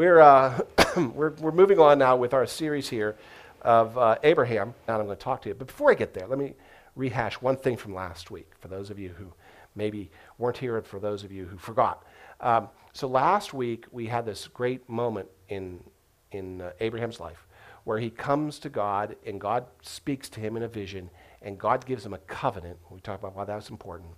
we're, uh, we're, we're moving on now with our series here of uh, Abraham. Now I'm going to talk to you. But before I get there, let me rehash one thing from last week for those of you who maybe weren't here and for those of you who forgot. Um, so last week we had this great moment in, in uh, Abraham's life where he comes to God and God speaks to him in a vision and God gives him a covenant. We talked about why that was important.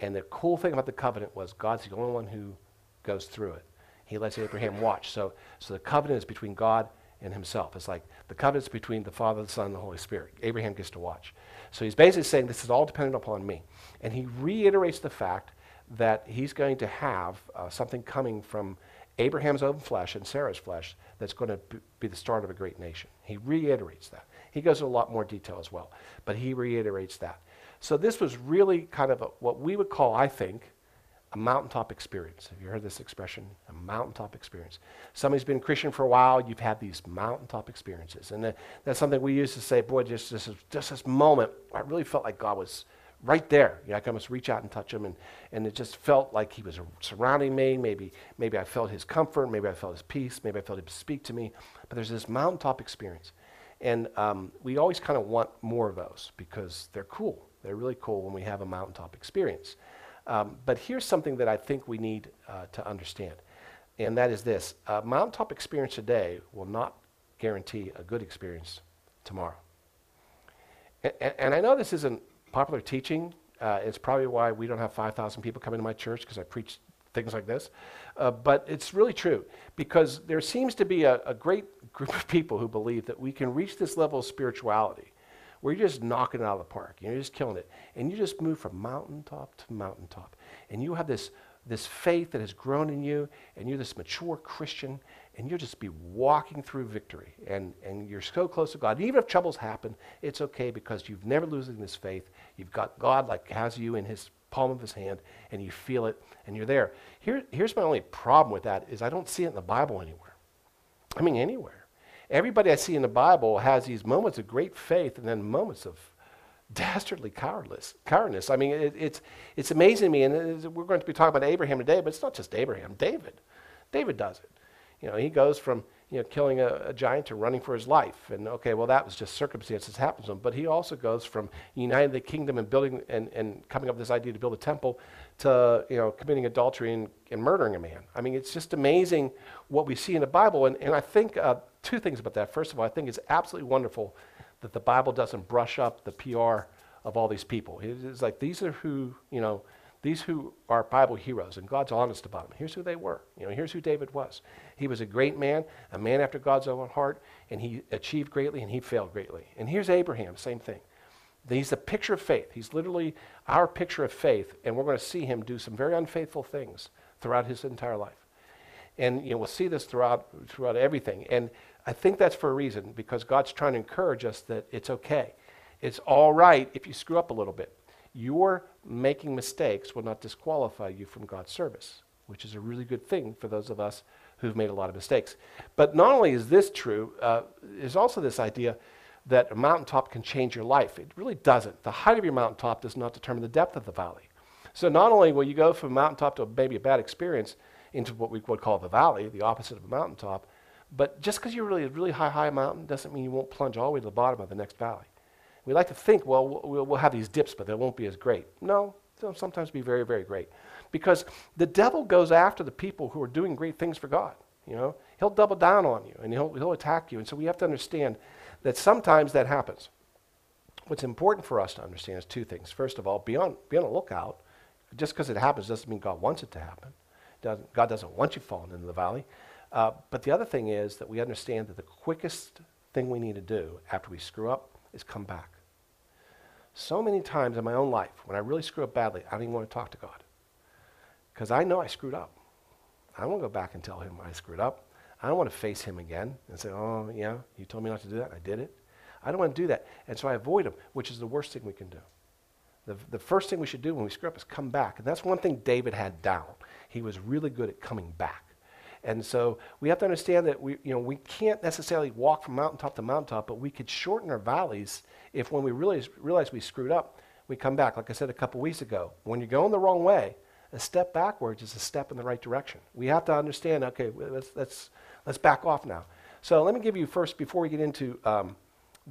And the cool thing about the covenant was God's the only one who goes through it. He lets Abraham watch. So, so the covenant is between God and himself. It's like the covenant is between the Father, the Son, and the Holy Spirit. Abraham gets to watch. So he's basically saying this is all dependent upon me. And he reiterates the fact that he's going to have uh, something coming from Abraham's own flesh and Sarah's flesh that's going to be the start of a great nation. He reiterates that. He goes into a lot more detail as well, but he reiterates that. So this was really kind of a, what we would call, I think, a mountaintop experience. Have you heard this expression? A mountaintop experience. Somebody's been Christian for a while, you've had these mountaintop experiences. And that's something we used to say, boy, just, just, just this moment, I really felt like God was right there. You know, I could almost reach out and touch him, and, and it just felt like he was surrounding me. Maybe, maybe I felt his comfort, maybe I felt his peace, maybe I felt him speak to me. But there's this mountaintop experience. And um, we always kind of want more of those because they're cool. They're really cool when we have a mountaintop experience. Um, but here's something that I think we need uh, to understand, and that is this a mountaintop experience today will not guarantee a good experience tomorrow. And I know this isn't popular teaching. Uh, it's probably why we don't have 5,000 people coming to my church because I preach things like this. Uh, but it's really true because there seems to be a, a, great group of people who believe that we can reach this level of spirituality where you're just knocking it out of the park. You're just killing it. And you just move from mountaintop to mountaintop. And you have this, this faith that has grown in you, and you're this mature Christian, and you'll just be walking through victory. And, and you're so close to God. Even if troubles happen, it's okay because you've never losing this faith. You've got God like has you in his palm of his hand, and you feel it, and you're there. Here, here's my only problem with that is I don't see it in the Bible anywhere. I mean, anywhere. Everybody I see in the Bible has these moments of great faith and then moments of dastardly cowardless, cowardness. I mean, it, it's, it's amazing to me. And we're going to be talking about Abraham today, but it's not just Abraham. David. David does it. You know, he goes from you know, killing a, a, giant to running for his life. And okay, well, that was just circumstances happen to him. But he also goes from uniting the kingdom and building and, and coming up with this idea to build a temple to you know committing adultery and, and murdering a man. I mean, it's just amazing what we see in the Bible. And, and I think uh, two things about that. First of all, I think it's absolutely wonderful that the Bible doesn't brush up the PR of all these people. It's like these are who, you know, these who are Bible heroes, and God's honest about them. Here's who they were. You know, here's who David was. He was a great man, a man after God's own heart, and he achieved greatly and he failed greatly. And here's Abraham, same thing. He's the picture of faith. He's literally our picture of faith, and we're going to see him do some very unfaithful things throughout his entire life. And you know, we'll see this throughout throughout everything. And I think that's for a reason because God's trying to encourage us that it's okay. It's all right if you screw up a little bit. Your making mistakes will not disqualify you from God's service, which is a really good thing for those of us who've made a lot of mistakes. But not only is this true, uh, there's also this idea that a mountaintop can change your life. It really doesn't. The height of your mountaintop does not determine the depth of the valley. So not only will you go from a mountaintop to maybe a bad experience into what we would call the valley, the opposite of a mountaintop, but just because you're really a really high, high mountain doesn't mean you won't plunge all the way to the bottom of the next valley. We like to think, well, we'll, we'll have these dips, but they won't be as great. No, they'll sometimes be very, very great. Because the devil goes after the people who are doing great things for God. You know, he'll double down on you and he'll, he'll attack you. And so we have to understand that sometimes that happens. What's important for us to understand is two things. First of all, be on, be on a lookout. Just because it happens doesn't mean God wants it to happen. Doesn't, God doesn't want you falling into the valley. Uh, but the other thing is that we understand that the quickest thing we need to do after we screw up is come back. So many times in my own life, when I really screw up badly, I don't even want to talk to God. Because I know I screwed up. I don't want to go back and tell him I screwed up. I don't want to face him again and say, oh, yeah, you told me not to do that. I did it. I don't want to do that. And so I avoid him, which is the worst thing we can do. The, the first thing we should do when we screw up is come back. And that's one thing David had down. He was really good at coming back. And so we have to understand that we, you know, we can't necessarily walk from mountaintop to mountaintop, but we could shorten our valleys if when we realize, realize we screwed up, we come back. Like I said a couple weeks ago, when you're going the wrong way, a step backwards is a step in the right direction. We have to understand, okay, let's, let's, Let's back off now. So let me give you first, before we get into um,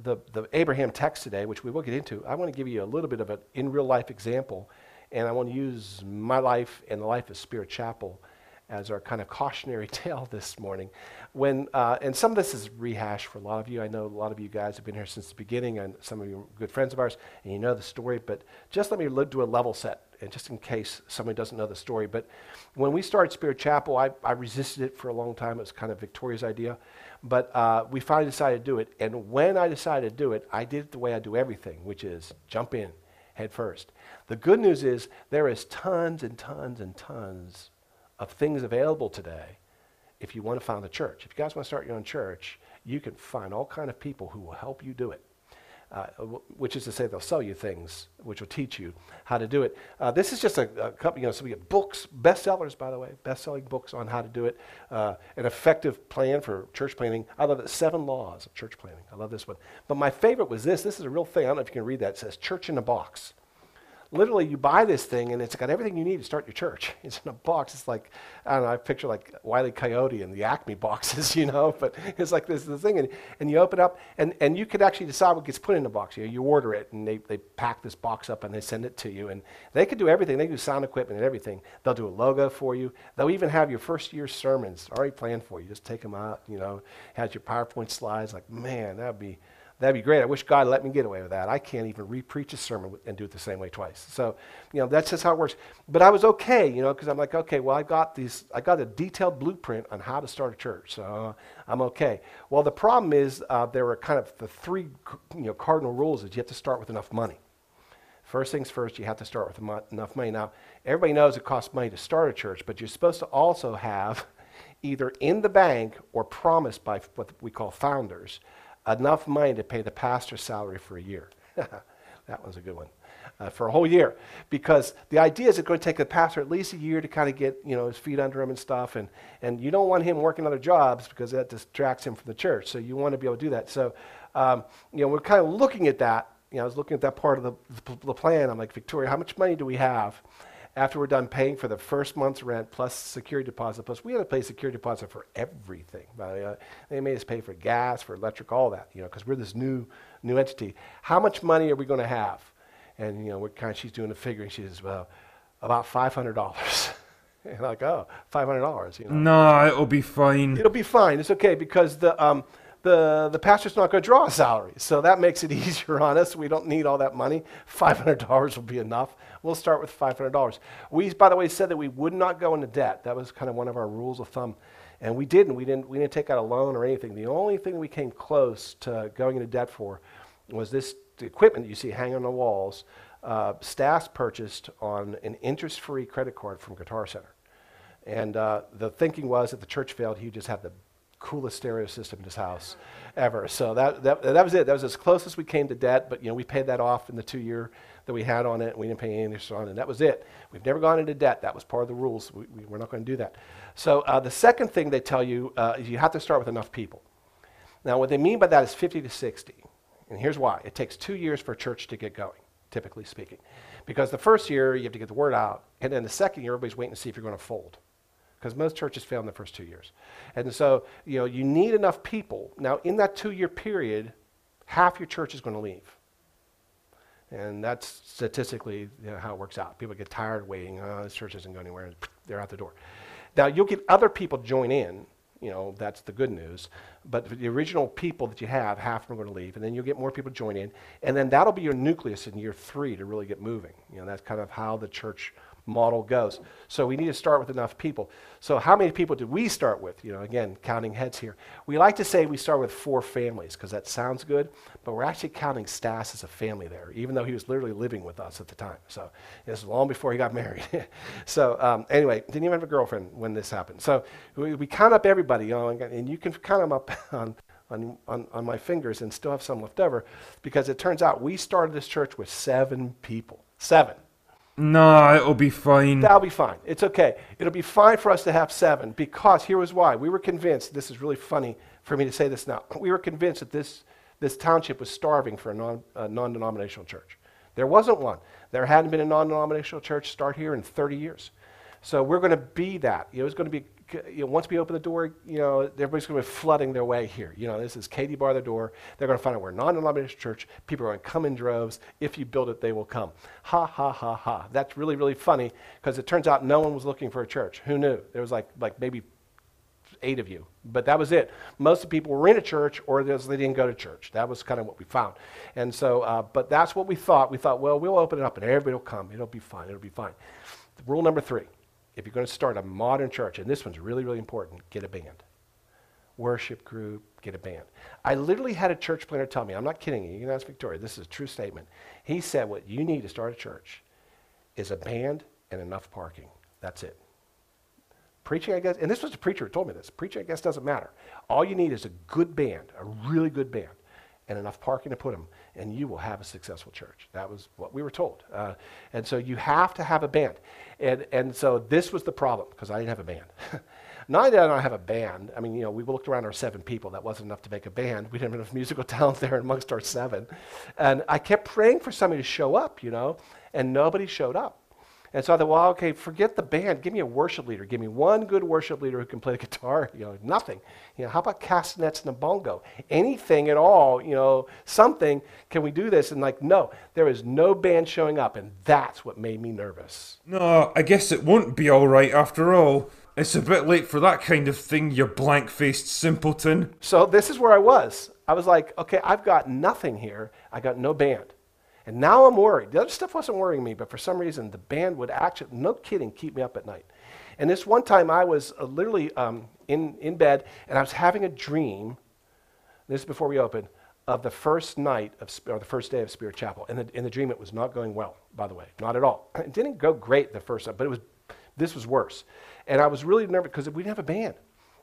the, the Abraham text today, which we will get into, I want to give you a little bit of an in real life example. And I want to use my life and the life of Spirit Chapel as our kind of cautionary tale this morning. When, uh, and some of this is rehashed for a lot of you. I know a lot of you guys have been here since the beginning, and some of you are good friends of ours, and you know the story. But just let me do a level set, and just in case somebody doesn't know the story. But when we started Spirit Chapel, I, I resisted it for a long time. It was kind of Victoria's idea. But uh, we finally decided to do it. And when I decided to do it, I did it the way I do everything, which is jump in head first. The good news is there is tons and tons and tons of things available today if you want to found a church. If you guys want to start your own church, you can find all kind of people who will help you do it. Uh, which is to say, they'll sell you things which will teach you how to do it. Uh, this is just a, a couple, you know, so we get books, bestsellers, by the way, best-selling books on how to do it. Uh, an effective plan for church planning. I love it. Seven laws of church planning. I love this one. But my favorite was this. This is a real thing. I don't know if you can read that. It says "Church in a Box." Literally you buy this thing and it's got everything you need to start your church. It's in a box. It's like, I don't know, I picture like Wiley Coyote and the Acme boxes, you know, but it's like this is the thing. And, and you open up and, and you could actually decide what gets put in the box. You, know, you order it and they, they pack this box up and they send it to you. And they could do everything. They do sound equipment and everything. They'll do a logo for you. They'll even have your first year sermons already planned for you. Just take them out, you know, has your PowerPoint slides. Like, man, that would be That'd be great. I wish God let me get away with that. I can't even re-preach a sermon and do it the same way twice. So, you know, that's just how it works. But I was okay, you know, because I'm like, okay, well, I got these, I got a detailed blueprint on how to start a church, so uh, I'm okay. Well, the problem is uh, there were kind of the three, you know, cardinal rules is you have to start with enough money. First things first, you have to start with enough money. Now, everybody knows it costs money to start a church, but you're supposed to also have either in the bank or promised by what we call founders enough money to pay the pastor's salary for a year. that was a good one. Uh, for a whole year. Because the idea is it's going to take the pastor at least a year to kind of get you know, his feet under him and stuff. And, and you don't want him working other jobs because that distracts him from the church. So you want to be able to do that. So um, you know, we're kind of looking at that. You know, I was looking at that part of the, the plan. I'm like, Victoria, how much money do we have? After we're done paying for the first month's rent plus security deposit, plus we had to pay security deposit for everything. Uh, they made us pay for gas, for electric, all that, you know, because we're this new new entity. How much money are we going to have? And you know, we're kind of she's doing the figuring. She says, well, about five hundred dollars. and like, oh, five hundred dollars. You know, no, it'll be fine. It'll be fine. It's okay because the um, the, the pastor's not going to draw a salary. So that makes it easier on us. We don't need all that money. $500 will be enough. We'll start with $500. We, by the way, said that we would not go into debt. That was kind of one of our rules of thumb. And we didn't. We didn't, we didn't take out a loan or anything. The only thing we came close to going into debt for was this equipment that you see hanging on the walls. Uh, Stas purchased on an interest free credit card from Guitar Center. And uh, the thinking was if the church failed, he'd just have the coolest stereo system in his house ever. So that, that, that was it. That was as close as we came to debt, but you know, we paid that off in the two year that we had on it. We didn't pay any interest on it, and that was it. We've never gone into debt. That was part of the rules. We, we, not going to do that. So uh, the second thing they tell you uh, is you have to start with enough people. Now, what they mean by that is 50 to 60. And here's why. It takes two years for a church to get going, typically speaking. Because the first year, you have to get the word out. And then the second year, everybody's waiting to see if you're going to fold because most churches fail in the first two years. And so, you know, you need enough people. Now, in that two year period, half your church is going to leave. And that's statistically you know, how it works out. People get tired waiting. Oh, this church isn't going anywhere. They're out the door. Now, you'll get other people join in. You know, that's the good news. But the original people that you have, half of them are going to leave. And then you'll get more people join in. And then that'll be your nucleus in year three to really get moving. You know, that's kind of how the church model goes. So we need to start with enough people. So how many people did we start with? You know, again, counting heads here. We like to say we start with four families because that sounds good, but we're actually counting Stas as a family there, even though he was literally living with us at the time. So this was long before he got married. so um, anyway, didn't even have a girlfriend when this happened. So we, we count up everybody, you know, and you can count them up on on, on, on, my fingers and still have some left over because it turns out we started this church with seven people. Seven. No, it'll be fine. That'll be fine. It's okay. It'll be fine for us to have seven because here was why. We were convinced, this is really funny for me to say this now. We were convinced that this, this township was starving for a non, non denominational church. There wasn't one. There hadn't been a non denominational church start here in 30 years. So we're going to be that. It was going to be you know, once we open the door, you know, everybody's going to be flooding their way here. You know, this is Katie bar the door. They're going to find out we're non-denominational church. People are going to come in droves. If you build it, they will come. Ha, ha, ha, ha. That's really, really funny because it turns out no one was looking for a church. Who knew? There was like, like maybe eight of you. But that was it. Most of the people were in a church or they didn't go to church. That was kind of what we found. And so, uh, but that's what we thought. We thought, well, we'll open it up and everybody will come. It'll be fine. It'll be fine. Rule number three if you're going to start a modern church, and this one's really, really important, get a band. Worship group, get a band. I literally had a church planner tell me, I'm not kidding you, you can ask Victoria, this is a true statement. He said, What you need to start a church is a band and enough parking. That's it. Preaching, I guess, and this was a preacher who told me this. Preaching, I guess, doesn't matter. All you need is a good band, a really good band, and enough parking to put them, and you will have a successful church. That was what we were told. Uh, and so you have to have a band. And, and so this was the problem, because I didn't have a band. Not only did I have a band, I mean, you know, we looked around our seven people. That wasn't enough to make a band. We didn't have enough musical talent there amongst our seven. And I kept praying for somebody to show up, you know, and nobody showed up. And so I thought, well, okay, forget the band. Give me a worship leader. Give me one good worship leader who can play the guitar. You know, nothing. You know, how about castanets and a bongo? Anything at all, you know, something. Can we do this? And like, no, there is no band showing up. And that's what made me nervous. No, I guess it won't be all right after all. It's a bit late for that kind of thing, you blank faced simpleton. So this is where I was. I was like, okay, I've got nothing here. I got no band. And now I'm worried. The other stuff wasn't worrying me, but for some reason, the band would actually, no kidding, keep me up at night. And this one time, I was uh, literally um, in, in bed, and I was having a dream. This is before we opened of the first night of, or the first day of Spirit Chapel. And in the dream, it was not going well, by the way, not at all. It didn't go great the first time, but it was, this was worse. And I was really nervous because we didn't have a band.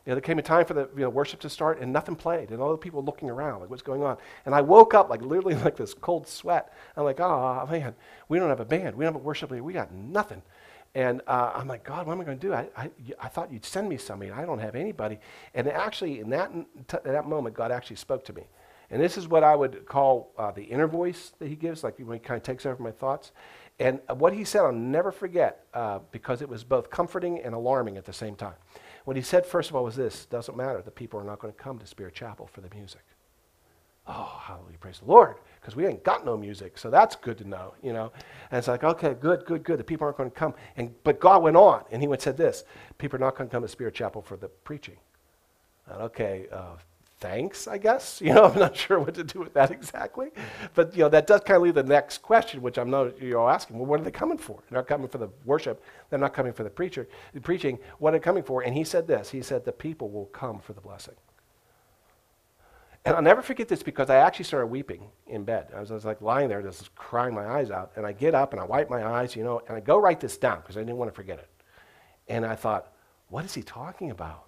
You know, there came a time for the you know, worship to start and nothing played, and all the people looking around, like, what's going on? And I woke up, like, literally like this cold sweat. I'm like, oh, man, we don't have a band. We don't have a worship leader. We got nothing. And uh, I'm like, God, what am I going to do? I, I, I, thought you'd send me somebody, I don't have anybody. And actually, in that, t- that moment, God actually spoke to me. And this is what I would call uh, the inner voice that he gives, like when he kind of takes over my thoughts. And what he said, I'll never forget, uh, because it was both comforting and alarming at the same time. What he said, first of all, was this doesn't matter. The people are not going to come to Spirit Chapel for the music. Oh, hallelujah, praise the Lord, because we ain't got no music, so that's good to know, you know. And it's like, okay, good, good, good. The people aren't going to come. And but God went on, and He went said this: people are not going to come to Spirit Chapel for the preaching. And okay, uh, thanks, I guess. You know, I'm not sure what to do with that exactly. But, you know, that does kind of lead to the next question, which I'm not, you know, asking, well, what are they coming for? They're not coming for the worship. They're not coming for the preacher, the preaching. What are they coming for? And he said this. He said, the people will come for the blessing. And I'll never forget this because I actually started weeping in bed. I was, I was, like lying there, just crying my eyes out. And I get up and I wipe my eyes, you know, and I go write this down because I didn't want to forget it. And I thought, what is he talking about?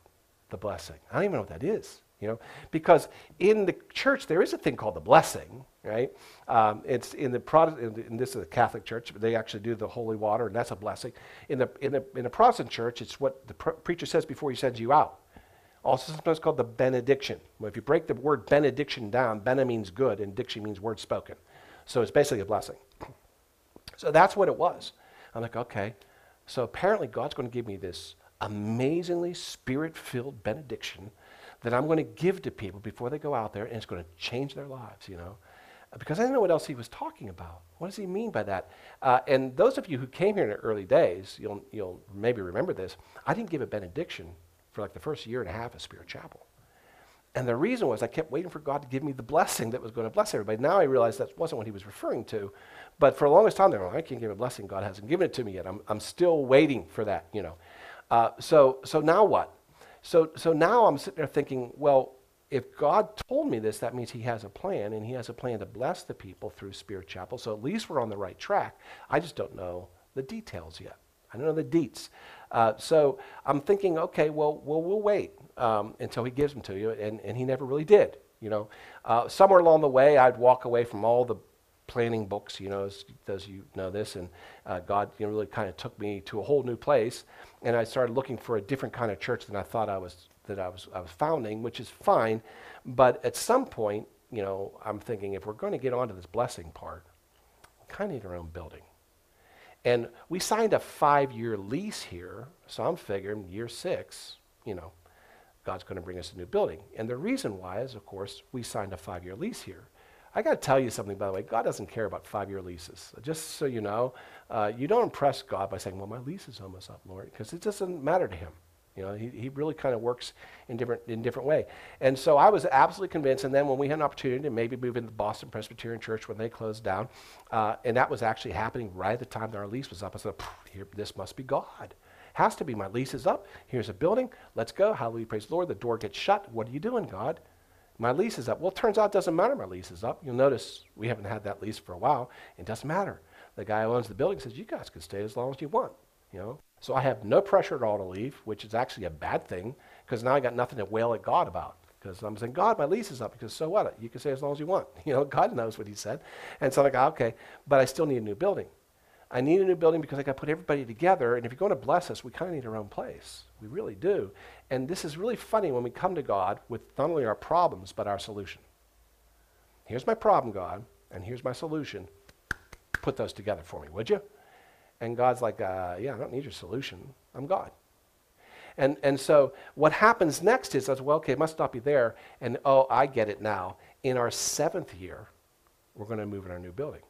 The blessing. I don't even know what that is. You know, because in the church there is a thing called the blessing, right? Um, it's in the Protestant, and this is the Catholic church, they actually do the holy water, and that's a blessing. In the in the in the Protestant church, it's what the pr- preacher says before he sends you out. Also sometimes called the benediction. Well, if you break the word benediction down, bene means good, and diction means word spoken. So it's basically a blessing. So that's what it was. I'm like, okay. So apparently God's going to give me this amazingly spirit-filled benediction that I'm going to give to people before they go out there, and it's going to change their lives, you know. Because I didn't know what else he was talking about. What does he mean by that? Uh, and those of you who came here in the early days, you'll, you'll maybe remember this. I didn't give a benediction for like the first year and a half of Spirit Chapel. And the reason was I kept waiting for God to give me the blessing that was going to bless everybody. Now I realize that wasn't what he was referring to. But for the longest time, there, I can't give a blessing. God hasn't given it to me yet. I'm, I'm still waiting for that, you know. Uh, so, so now what? So, so now I'm sitting there thinking, well, if God told me this, that means He has a plan, and He has a plan to bless the people through Spirit Chapel. So at least we're on the right track. I just don't know the details yet. I don't know the deets. Uh, so I'm thinking, okay, well, well we'll wait um, until He gives them to you, and, and He never really did. You know, uh, somewhere along the way, I'd walk away from all the planning books, you know, as, as you know this, and uh, God you know, really kind of took me to a whole new place, and I started looking for a different kind of church than I thought I was that I was I was founding, which is fine, but at some point, you know, I'm thinking if we're going to get onto this blessing part, we kind of need our own building. And we signed a five-year lease here, so I'm figuring year six, you know, God's going to bring us a new building. And the reason why is, of course, we signed a five year lease here. I got to tell you something, by the way. God doesn't care about five year leases. Just so you know, uh, you don't impress God by saying, well, my lease is almost up, Lord, because it doesn't matter to him. You know, he, he really kind of works in different in different way. And so I was absolutely convinced. And then when we had an opportunity to maybe move into the Boston Presbyterian Church when they closed down, uh, and that was actually happening right at the time that our lease was up, I said, here, this must be God. Has to be. My lease is up. Here's a building. Let's go. Hallelujah. Praise the Lord. The door gets shut. What are you doing, God? My lease is up. Well, it turns out it doesn't matter. My lease is up. You'll notice we haven't had that lease for a while. It doesn't matter. The guy who owns the building says, you guys can stay as long as you want. You know, so I have no pressure at all to leave, which is actually a bad thing because now I got nothing to wail at God about. Because I'm saying, God, my lease is up. Because so what? You can stay as long as you want. You know, God knows what He said. And so I'm like, ah, okay, but I still need a new building. I need a new building because I got to put everybody together. And if you're going to bless us, we kind of need our own place. We really do. And this is really funny when we come to God with not only our problems, but our solution. Here's my problem, God, and here's my solution. Put those together for me, would you? And God's like, uh, yeah, I don't need your solution. I'm God. And, and so what happens next is, well, okay, it must not be there. And oh, I get it now. In our seventh year, we're going to move in our new building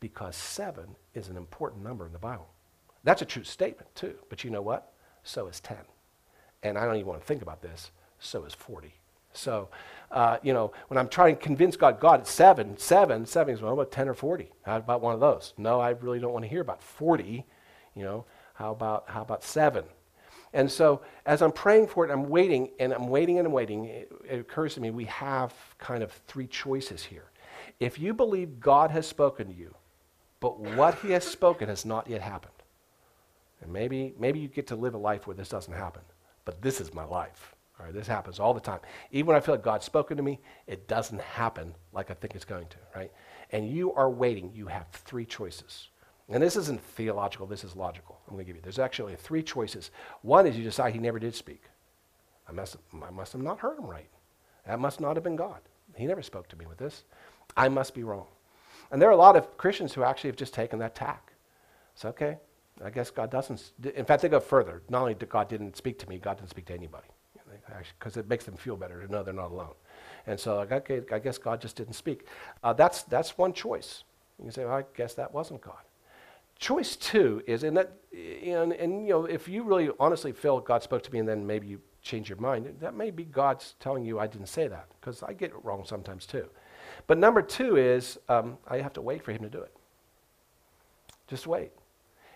because seven is an important number in the Bible. That's a true statement, too. But you know what? So is 10. And I don't even want to think about this. So is 40. So, uh, you know, when I'm trying to convince God, God, it's seven, seven, seven is well, about 10 or 40? How about one of those? No, I really don't want to hear about 40. You know, how about, how about seven? And so as I'm praying for it, I'm waiting and I'm waiting and I'm waiting. It, it occurs to me we have kind of three choices here. If you believe God has spoken to you, but what he has spoken has not yet happened. And maybe, maybe you get to live a life where this doesn't happen, but this is my life. All right, this happens all the time. Even when I feel like God's spoken to me, it doesn't happen like I think it's going to, right? And you are waiting. You have three choices. And this isn't theological, this is logical. I'm going to give you. There's actually three choices. One is you decide he never did speak. I must, I must have not heard him right. That must not have been God. He never spoke to me with this. I must be wrong. And there are a lot of Christians who actually have just taken that tack. It's okay. I guess God doesn't. In fact, they go further. Not only did God didn't speak to me, God didn't speak to anybody because it makes them feel better to know they're not alone. And so like, okay, I guess God just didn't speak. Uh, that's, that's one choice. You can say, well, I guess that wasn't God. Choice two is, and that, and, and you know, if you really honestly feel God spoke to me and then maybe you change your mind, that may be God's telling you I didn't say that, because I get it wrong sometimes too. But number two is, um, I have to wait for Him to do it. Just wait.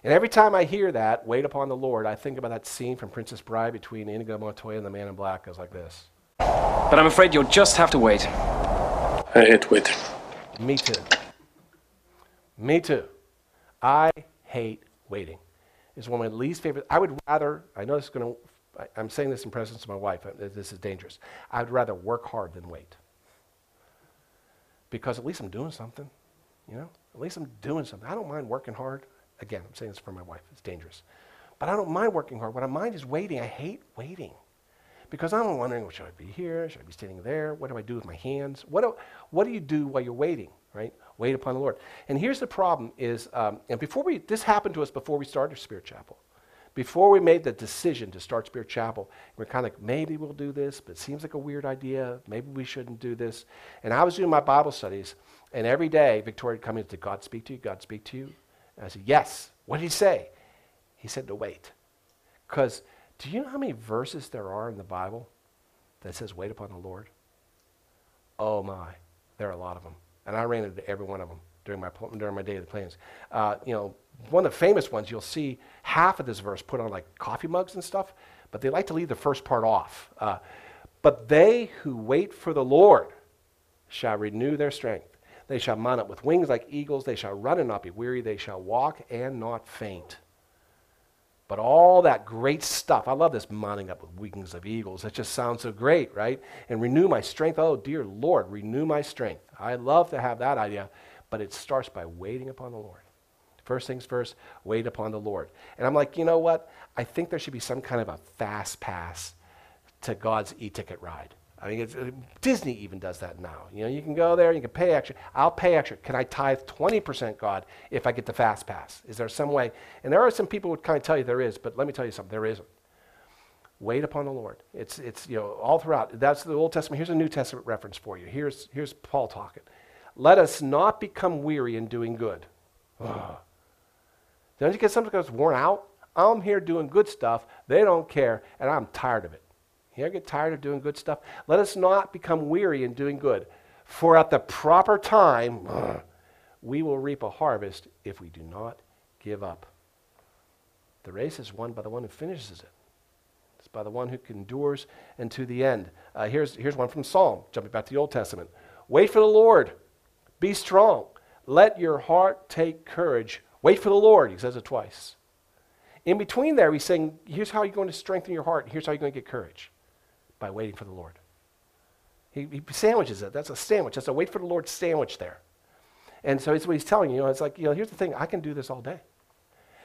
And every time I hear that, wait upon the Lord, I think about that scene from Princess Bride between Inigo Montoya and the man in black. It goes like this. But I'm afraid you'll just have to wait. I hate waiting. Me too. Me too. I hate waiting. It's one of my least favorite. I would rather, I know this is going to, I'm saying this in presence of my wife. This is dangerous. I would rather work hard than wait. Because at least I'm doing something, you know? At least I'm doing something. I don't mind working hard. Again, I'm saying this for my wife. It's dangerous. But I don't mind working hard. What I mind is waiting. I hate waiting. Because I'm wondering, well, should I be here? Should I be standing there? What do I do with my hands? What do, what do you do while you're waiting, right? Wait upon the Lord. And here's the problem is, um, and before we, this happened to us before we started Spirit Chapel. Before we made the decision to start Spirit Chapel, we're kind of like, maybe we'll do this, but it seems like a weird idea. Maybe we shouldn't do this. And I was doing my Bible studies, and every day Victoria would come in, did God speak to you? God speak to you? And I said, Yes. What did he say? He said to wait. Because do you know how many verses there are in the Bible that says wait upon the Lord? Oh my, there are a lot of them. And I ran into every one of them during my, during my day of the plans. Uh, you know, one of the famous ones, you'll see half of this verse put on like coffee mugs and stuff, but they like to leave the first part off. Uh, but they who wait for the Lord shall renew their strength. They shall mount up with wings like eagles. They shall run and not be weary. They shall walk and not faint. But all that great stuff, I love this mounting up with wings of eagles. That just sounds so great, right? And renew my strength. Oh, dear Lord, renew my strength. I love to have that idea, but it starts by waiting upon the Lord. First things first, wait upon the Lord. And I'm like, you know what? I think there should be some kind of a fast pass to God's e ticket ride. I mean, Disney even does that now. You know, you can go there, you can pay extra. I'll pay extra. Can I tithe 20%, God, if I get the fast pass? Is there some way? And there are some people who would kind of tell you there is, but let me tell you something, there isn't. Wait upon the Lord. It's, it's you know, all throughout. That's the Old Testament. Here's a New Testament reference for you. Here's, here's Paul talking. Let us not become weary in doing good. Don't you get something that's worn out? I'm here doing good stuff. They don't care, and I'm tired of it. You ever get tired of doing good stuff? Let us not become weary in doing good. For at the proper time, we will reap a harvest if we do not give up. The race is won by the one who finishes it. It's by the one who endures and to the end. Uh, here's, here's one from Psalm, jumping back to the Old Testament. Wait for the Lord. Be strong. Let your heart take courage. Wait for the Lord. He says it twice. In between there, he's saying, here's how you're going to strengthen your heart. and Here's how you're going to get courage by waiting for the Lord. He, he sandwiches it. That's a sandwich. That's a wait for the Lord sandwich there. And so it's what he's telling you. You know, it's like, you know, here's the thing. I can do this all day.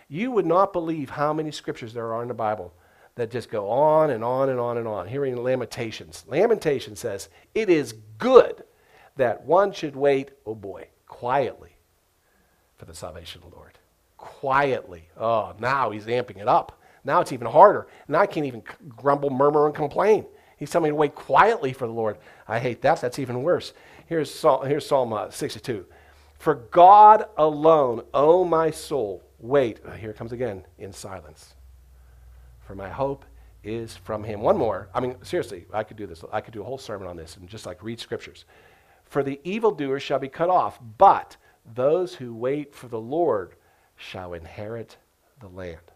You would not believe how many scriptures there are in the Bible that just go on and on and on and on. Here in Lamentations, Lamentation says, It is good that one should wait, oh boy, quietly for the salvation of the Lord. Quietly. Oh, now he's amping it up. Now it's even harder. Now I can't even grumble, murmur, and complain. He's telling me to wait quietly for the Lord. I hate that. That's even worse. Here's Psalm, here's Psalm uh, 62. For God alone, O my soul, wait. Uh, here it comes again in silence. For my hope is from him. One more. I mean, seriously, I could do this. I could do a whole sermon on this and just like read scriptures. For the evildoers shall be cut off, but those who wait for the Lord shall inherit the land.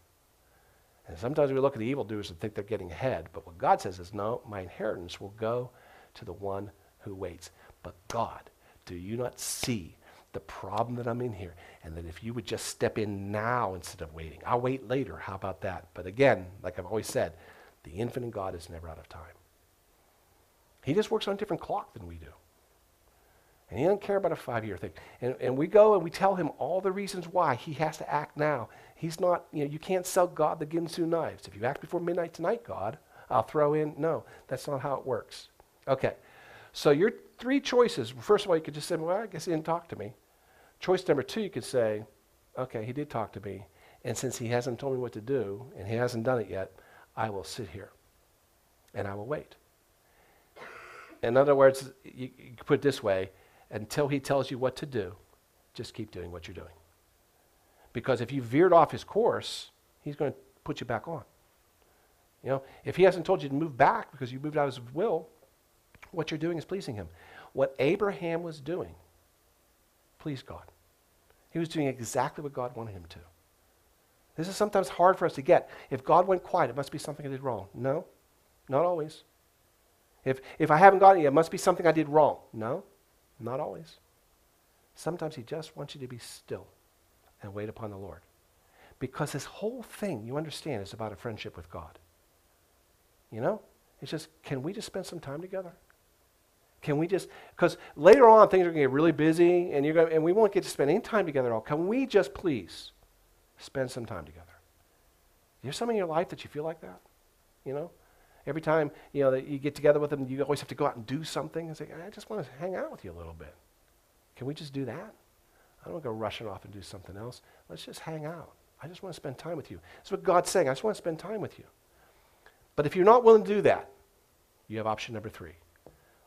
And sometimes we look at the evildoers and think they're getting ahead, but what God says is, no, my inheritance will go to the one who waits. But God, do you not see the problem that I'm in here? And that if you would just step in now instead of waiting, I'll wait later. How about that? But again, like I've always said, the infinite God is never out of time. He just works on a different clock than we do. And he doesn't care about a five year thing. And, and we go and we tell him all the reasons why he has to act now. He's not, you know, you can't sell God the Ginsu knives. If you act before midnight tonight, God, I'll throw in. No, that's not how it works. Okay. So your three choices. First of all, you could just say, well, I guess he didn't talk to me. Choice number two, you could say, okay, he did talk to me. And since he hasn't told me what to do and he hasn't done it yet, I will sit here and I will wait. In other words, you, you put it this way until he tells you what to do, just keep doing what you're doing. Because if you veered off his course, he's going to put you back on. You know, if he hasn't told you to move back because you moved out of his will, what you're doing is pleasing him. What Abraham was doing pleased God. He was doing exactly what God wanted him to. This is sometimes hard for us to get. If God went quiet, it must be something I did wrong. No, not always. If, if I haven't gotten it, it must be something I did wrong. No, not always. Sometimes He just wants you to be still and wait upon the Lord. Because this whole thing, you understand, is about a friendship with God. You know? It's just, can we just spend some time together? Can we just, because later on things are going to get really busy and, you're going and we won't get to spend any time together at all. Can we just please spend some time together? Is there something in your life that you feel like that? You know? Every time you know that you get together with them, you always have to go out and do something. It's like I just want to hang out with you a little bit. Can we just do that? I don't want to go rushing off and do something else. Let's just hang out. I just want to spend time with you. That's what God's saying. I just want to spend time with you. But if you're not willing to do that, you have option number three.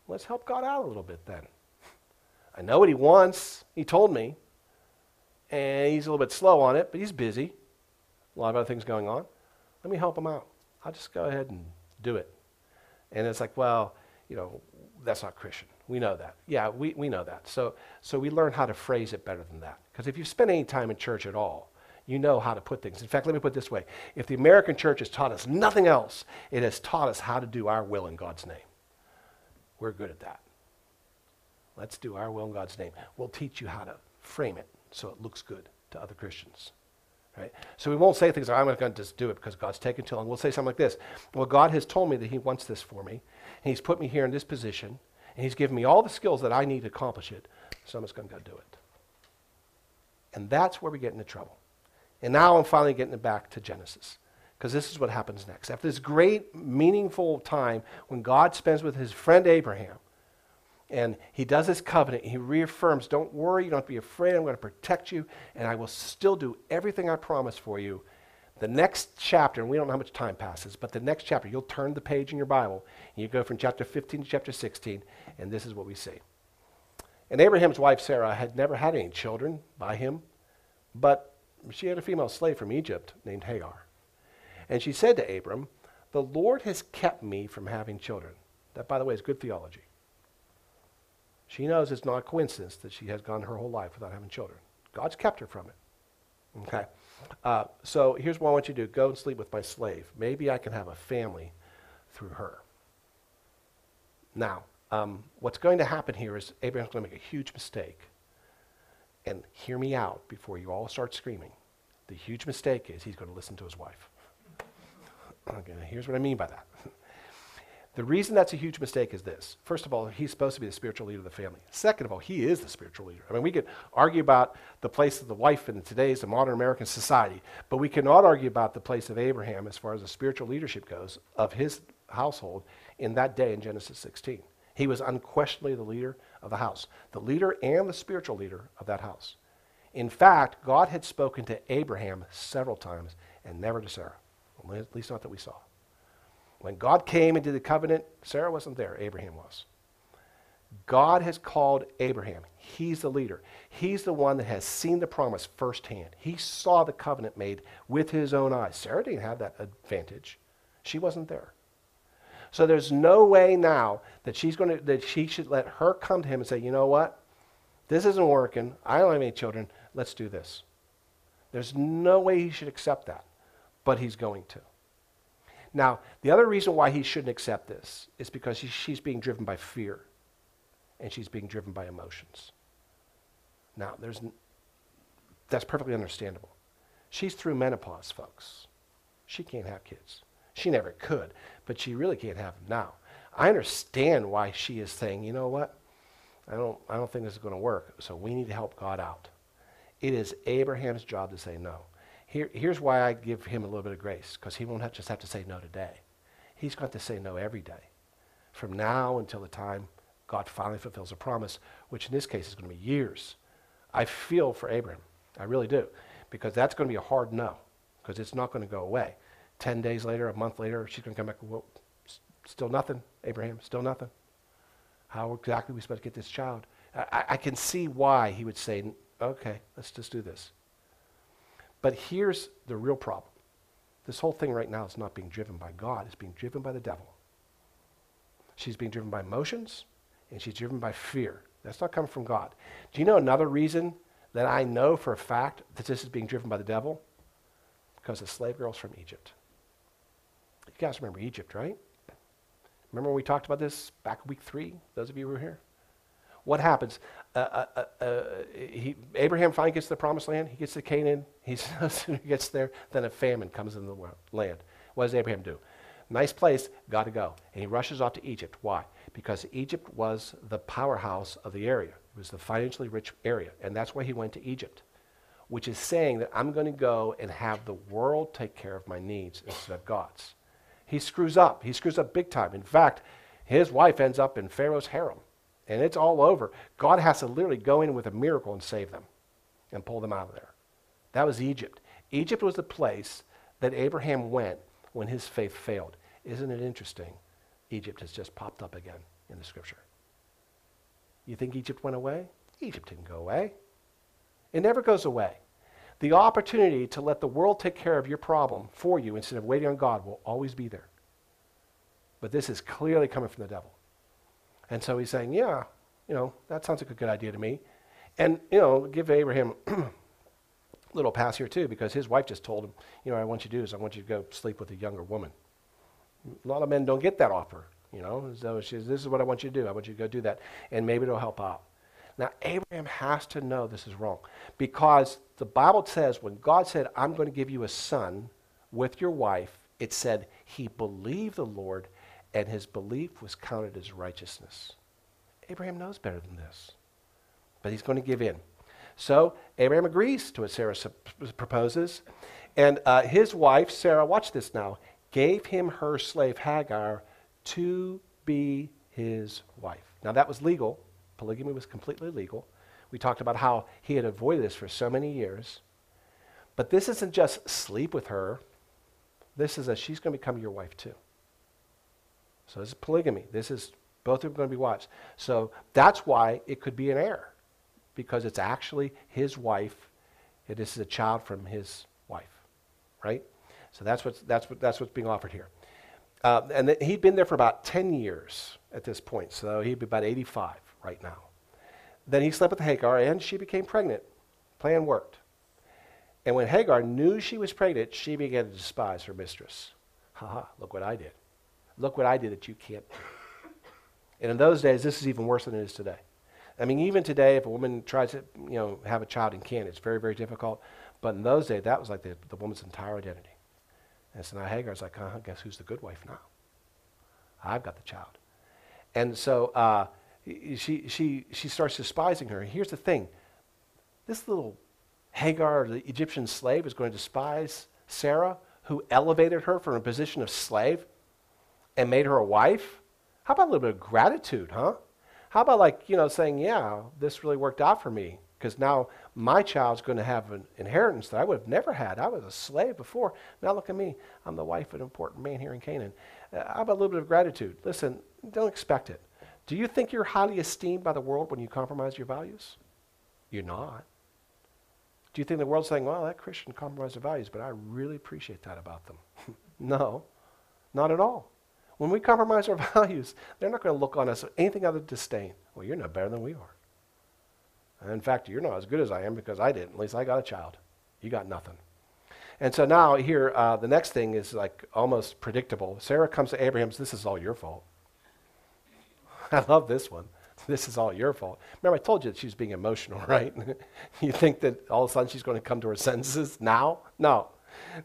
Let's help God out a little bit then. I know what He wants. He told me. And He's a little bit slow on it, but He's busy. A lot of other things going on. Let me help Him out. I'll just go ahead and do it. And it's like, well, you know, that's not Christian. We know that. Yeah, we, we know that. So, so we learn how to phrase it better than that. Because if you spend any time in church at all, you know how to put things. In fact, let me put it this way. If the American church has taught us nothing else, it has taught us how to do our will in God's name. We're good at that. Let's do our will in God's name. We'll teach you how to frame it so it looks good to other Christians. Right? So we won't say things like, I'm not going to just do it because God's taken too long. We'll say something like this Well, God has told me that He wants this for me, and He's put me here in this position, and He's given me all the skills that I need to accomplish it, so I'm just going to go do it. And that's where we get into trouble. And now I'm finally getting it back to Genesis. Because this is what happens next. After this great, meaningful time when God spends with his friend Abraham, and he does his covenant. He reaffirms, don't worry, you don't have to be afraid. I'm going to protect you, and I will still do everything I promised for you. The next chapter, and we don't know how much time passes, but the next chapter, you'll turn the page in your Bible, and you go from chapter 15 to chapter 16, and this is what we see. And Abraham's wife Sarah had never had any children by him, but she had a female slave from Egypt named Hagar. And she said to Abram, The Lord has kept me from having children. That, by the way, is good theology. She knows it's not a coincidence that she has gone her whole life without having children. God's kept her from it. Okay? Uh, so here's what I want you to do go and sleep with my slave. Maybe I can have a family through her. Now, um, what's going to happen here is Abraham's going to make a huge mistake. And hear me out before you all start screaming. The huge mistake is he's going to listen to his wife. okay, here's what I mean by that. the reason that's a huge mistake is this. First of all, he's supposed to be the spiritual leader of the family. Second of all, he is the spiritual leader. I mean, we could argue about the place of the wife in today's modern American society, but we cannot argue about the place of Abraham as far as the spiritual leadership goes of his household in that day in Genesis 16. He was unquestionably the leader of the house, the leader and the spiritual leader of that house. In fact, God had spoken to Abraham several times and never to Sarah, at least not that we saw. When God came into the covenant, Sarah wasn't there, Abraham was. God has called Abraham. He's the leader. He's the one that has seen the promise firsthand. He saw the covenant made with his own eyes. Sarah didn't have that advantage. She wasn't there. So there's no way now that she's going to that she should let her come to him and say, "You know what? This isn't working. I don't have any children. Let's do this." There's no way he should accept that, but he's going to. Now, the other reason why he shouldn't accept this is because he, she's being driven by fear and she's being driven by emotions. Now, there's, that's perfectly understandable. She's through menopause, folks. She can't have kids. She never could, but she really can't have them now. I understand why she is saying, you know what? I don't, I don't think this is going to work, so we need to help God out. It is Abraham's job to say no. Here, here's why I give him a little bit of grace, because he won't have, just have to say no today. He's going to say no every day, from now until the time God finally fulfills a promise, which in this case is going to be years. I feel for Abraham. I really do, because that's going to be a hard no, because it's not going to go away. 10 days later, a month later, she's going to come back, still nothing, Abraham, still nothing. How exactly are we supposed to get this child? I, I can see why he would say, okay, let's just do this. But here's the real problem. This whole thing right now is not being driven by God, it's being driven by the devil. She's being driven by emotions, and she's driven by fear. That's not coming from God. Do you know another reason that I know for a fact that this is being driven by the devil? Because the slave girl's from Egypt. You guys remember Egypt, right? Remember when we talked about this back week three? Those of you who were here? What happens? Uh, uh, uh, uh he, Abraham finally gets to the promised land. He gets to Canaan. He, gets there, then a famine comes into the land. What does Abraham do? Nice place, got to go. And he rushes off to Egypt. Why? Because Egypt was the powerhouse of the area. It was the financially rich area. And that's why he went to Egypt, which is saying that I'm going to go and have the world take care of my needs instead of God's he screws up. He screws up big time. In fact, his wife ends up in Pharaoh's harem, and it's all over. God has to literally go in with a miracle and save them and pull them out of there. That was Egypt. Egypt was the place that Abraham went when his faith failed. Isn't it interesting? Egypt has just popped up again in the scripture. You think Egypt went away? Egypt didn't go away. It never goes away. The opportunity to let the world take care of your problem for you instead of waiting on God will always be there. But this is clearly coming from the devil. And so he's saying, yeah, you know, that sounds like a good idea to me. And, you know, give Abraham a little pass here too, because his wife just told him, you know, I want you to do is I want you to go sleep with a younger woman. A lot of men don't get that offer, you know. So she says, this is what I want you to do. I want you to go do that. And maybe it'll help out. Now, Abraham has to know this is wrong because the Bible says when God said, I'm going to give you a son with your wife, it said he believed the Lord and his belief was counted as righteousness. Abraham knows better than this, but he's going to give in. So Abraham agrees to what Sarah proposes. And uh, his wife, Sarah, watch this now, gave him her slave Hagar to be his wife. Now that was legal Polygamy was completely legal. We talked about how he had avoided this for so many years. But this isn't just sleep with her. This is that she's going to become your wife too. So this is polygamy. This is both of them going to be wives. So that's why it could be an heir, because it's actually his wife. It is a child from his wife, right? So that's what's, that's what, that's what's being offered here. Uh, and th- he'd been there for about 10 years at this point, so he'd be about 85 right now. Then he slept with Hagar, and she became pregnant. Plan worked. And when Hagar knew she was pregnant, she began to despise her mistress. Ha ha, look what I did. Look what I did that you can't do. And in those days, this is even worse than it is today. I mean, even today, if a woman tries to, you know, have a child and can't, it's very, very difficult. But in those days, that was like the, the woman's entire identity. And so now Hagar's like, uh, guess who's the good wife now? I've got the child. And so uh, she, she, she starts despising her. And here's the thing. This little Hagar, the Egyptian slave, is going to despise Sarah, who elevated her from a position of slave and made her a wife? How about a little bit of gratitude, huh? How about like, you know, saying, yeah, this really worked out for me because now my child's going to have an inheritance that I would have never had. I was a slave before. Now look at me. I'm the wife of an important man here in Canaan. Uh, how about a little bit of gratitude? Listen, don't expect it. Do you think you're highly esteemed by the world when you compromise your values? You're not. Do you think the world's saying, well, that Christian compromised their values, but I really appreciate that about them? no, not at all. When we compromise our values, they're not going to look on us with anything other than disdain. Well, you're no better than we are. And in fact, you're not as good as I am because I didn't. At least I got a child. You got nothing. And so now here, uh, the next thing is like almost predictable. Sarah comes to Abraham says, This is all your fault. I love this one. This is all your fault. Remember, I told you that she's being emotional, right? you think that all of a sudden she's going to come to her senses now? No.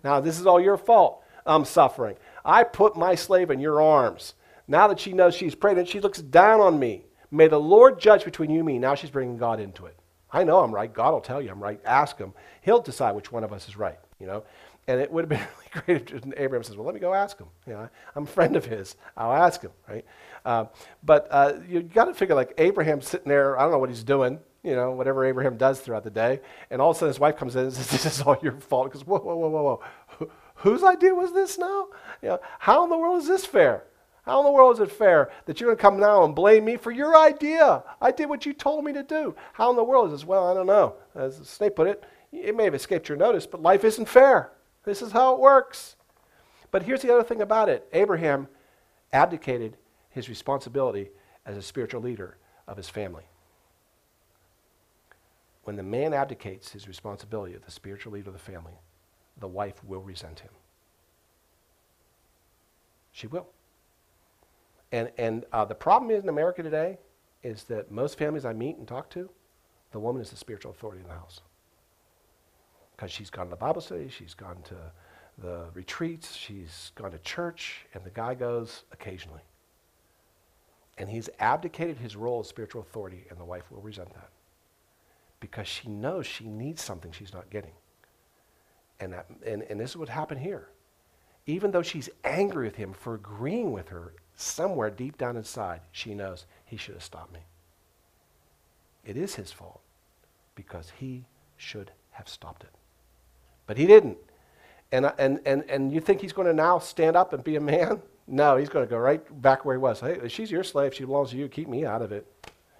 Now, this is all your fault. I'm suffering. I put my slave in your arms. Now that she knows she's pregnant, she looks down on me. May the Lord judge between you and me. Now she's bringing God into it. I know I'm right. God will tell you I'm right. Ask him. He'll decide which one of us is right, you know. And it would have been really great if Abraham says, well, let me go ask him. You know, I'm a friend of his. I'll ask him, right? Uh, but uh, you got to figure like Abraham's sitting there. I don't know what he's doing, you know, whatever Abraham does throughout the day. And all of a sudden his wife comes in and says, this is all your fault. Goes, whoa, whoa, whoa, whoa, whoa. Whose idea was this now? You know, how in the world is this fair? How in the world is it fair that you're going to come now and blame me for your idea? I did what you told me to do. How in the world is this? Well, I don't know. As Snape put it, it may have escaped your notice, but life isn't fair. This is how it works. But here's the other thing about it Abraham abdicated his responsibility as a spiritual leader of his family. When the man abdicates his responsibility as the spiritual leader of the family, the wife will resent him. She will. And, and uh, the problem is in America today is that most families I meet and talk to, the woman is the spiritual authority in the house. Because she's gone to the Bible study, she's gone to the retreats, she's gone to church, and the guy goes occasionally. And he's abdicated his role as spiritual authority, and the wife will resent that. Because she knows she needs something she's not getting. And, that, and, and this is what happened here. Even though she's angry with him for agreeing with her, somewhere deep down inside, she knows he should have stopped me. It is his fault because he should have stopped it. But he didn't. And, and, and, and you think he's going to now stand up and be a man? No, he's going to go right back where he was. Hey, she's your slave. She belongs to you. Keep me out of it.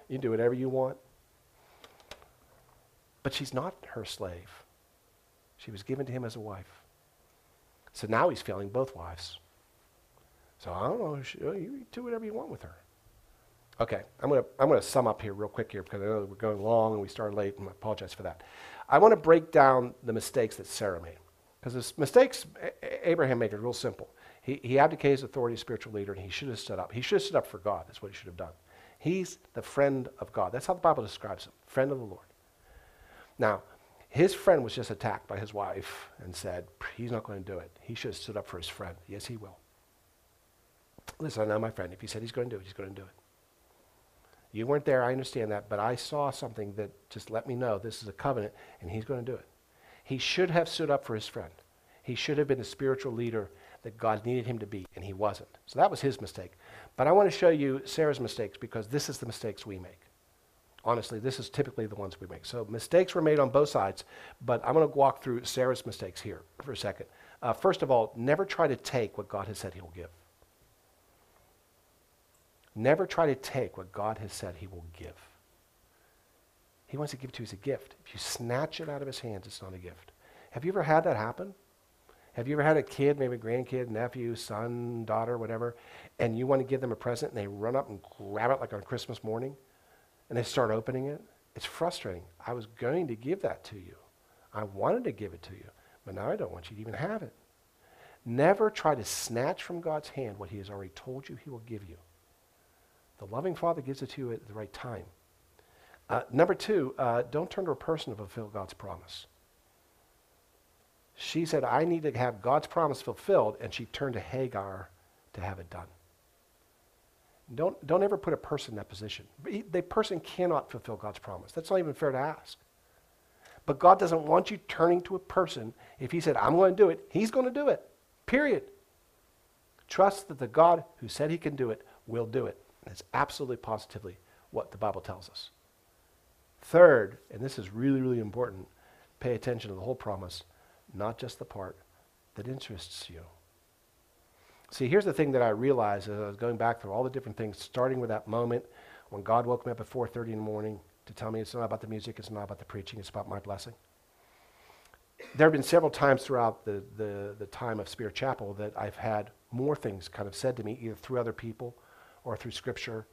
You do whatever you want. But she's not her slave. She was given to him as a wife. So now he's failing both wives. So I don't know. Uh, you do whatever you want with her. Okay, I'm going to I'm to sum up here real quick here because I know we're going long and we started late, and I apologize for that. I want to break down the mistakes that Sarah made because the mistakes Abraham made are real simple. He, he abdicated his authority as spiritual leader, and he should have stood up. He should have stood up for God. That's what he should have done. He's the friend of God. That's how the Bible describes him, friend of the Lord. Now, his friend was just attacked by his wife and said, he's not going to do it. He should have stood up for his friend. Yes, he will. Listen, I know my friend. If he said he's going to do it, he's going to do it. You weren't there, I understand that, but I saw something that just let me know this is a covenant, and he's going to do it. He should have stood up for his friend. He should have been the spiritual leader that God needed him to be, and he wasn't. So that was his mistake. But I want to show you Sarah's mistakes because this is the mistakes we make. Honestly, this is typically the ones we make. So mistakes were made on both sides, but I'm going to walk through Sarah's mistakes here for a second. Uh, first of all, never try to take what God has said he will give. Never try to take what God has said he will give. He wants to give it to you as a gift. If you snatch it out of his hands, it's not a gift. Have you ever had that happen? Have you ever had a kid, maybe a grandkid, nephew, son, daughter, whatever, and you want to give them a present and they run up and grab it like on Christmas morning and they start opening it? It's frustrating. I was going to give that to you. I wanted to give it to you, but now I don't want you to even have it. Never try to snatch from God's hand what he has already told you he will give you. The loving Father gives it to you at the right time. Uh, number two, uh, don't turn to a person to fulfill God's promise. She said, I need to have God's promise fulfilled, and she turned to Hagar to have it done. Don't, don't ever put a person in that position. The person cannot fulfill God's promise. That's not even fair to ask. But God doesn't want you turning to a person. If He said, I'm going to do it, He's going to do it. Period. Trust that the God who said He can do it will do it. That's absolutely positively what the Bible tells us. Third, and this is really, really important, pay attention to the whole promise not just the part that interests you. See, here's the thing that I realized as I was going back through all the different things, starting with that moment when God woke me up at 4.30 in the morning to tell me it's not about the music, it's not about the preaching, it's about my blessing. There have been several times throughout the, the, the time of Spirit Chapel that I've had more things kind of said to me, either through other people or through Scripture,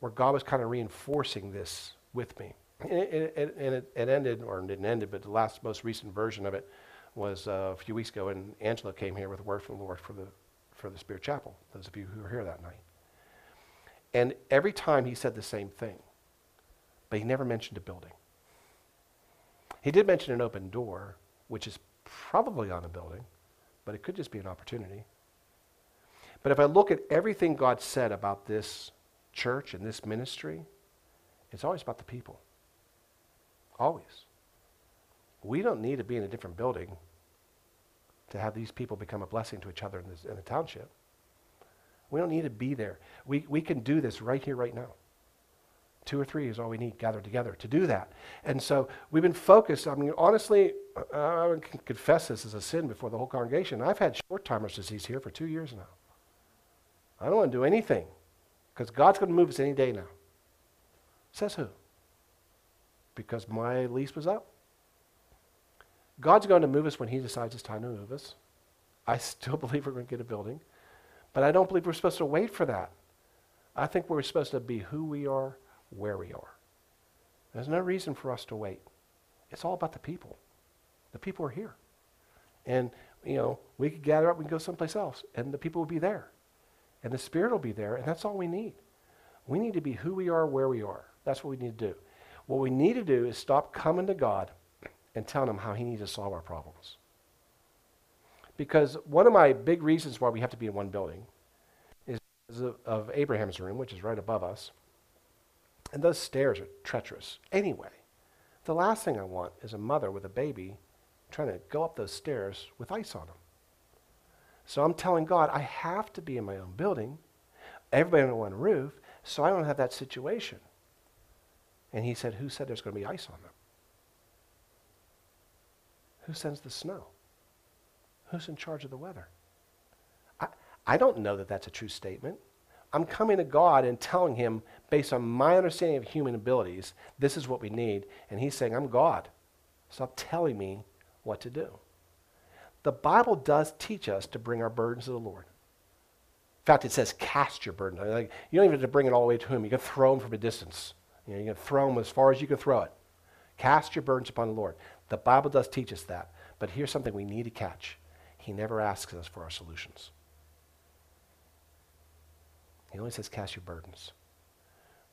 where God was kind of reinforcing this with me. And it, and it, it ended, or it didn't end, but the last most recent version of it was uh, a few weeks ago, and Angela came here with a word from the Lord for the, for the Spirit Chapel, those of you who were here that night. And every time he said the same thing, but he never mentioned a building. He did mention an open door, which is probably on a building, but it could just be an opportunity. But if I look at everything God said about this church and this ministry, it's always about the people. Always. We don't need to be in a different building to have these people become a blessing to each other in, this, in the township. We don't need to be there. We, we can do this right here, right now. Two or three is all we need gathered together to do that. And so we've been focused. I mean, honestly, I can confess this as a sin before the whole congregation. I've had short timer's disease here for two years now. I don't want to do anything because God's going to move us any day now. Says who? Because my lease was up. God's going to move us when He decides it's time to move us. I still believe we're going to get a building, but I don't believe we're supposed to wait for that. I think we're supposed to be who we are, where we are. There's no reason for us to wait. It's all about the people. The people are here. And, you know, we could gather up, we can go someplace else, and the people will be there. And the Spirit will be there, and that's all we need. We need to be who we are, where we are. That's what we need to do. What we need to do is stop coming to God and telling him how he needs to solve our problems. Because one of my big reasons why we have to be in one building is of, of Abraham's room, which is right above us. And those stairs are treacherous. Anyway, the last thing I want is a mother with a baby trying to go up those stairs with ice on them. So I'm telling God, I have to be in my own building, everybody on one roof, so I don't have that situation. And he said, Who said there's going to be ice on them? Who sends the snow? Who's in charge of the weather? I, I don't know that that's a true statement. I'm coming to God and telling him, based on my understanding of human abilities, this is what we need. And he's saying, I'm God. Stop telling me what to do. The Bible does teach us to bring our burdens to the Lord. In fact, it says, cast your burden. Like, you don't even have to bring it all the way to him. You can throw them from a distance. You, know, you can throw them as far as you can throw it. Cast your burdens upon the Lord. The Bible does teach us that. But here's something we need to catch He never asks us for our solutions, He only says, Cast your burdens.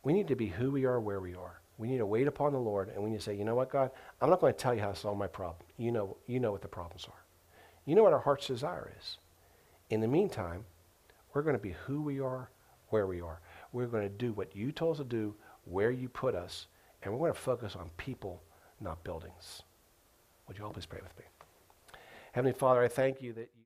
We need to be who we are, where we are. We need to wait upon the Lord, and we need to say, you know what, God? I'm not going to tell you how to solve my problem. You know, you know what the problems are. You know what our heart's desire is. In the meantime, we're going to be who we are, where we are. We're going to do what you told us to do, where you put us, and we're going to focus on people, not buildings. Would you all please pray with me? Heavenly Father, I thank you that you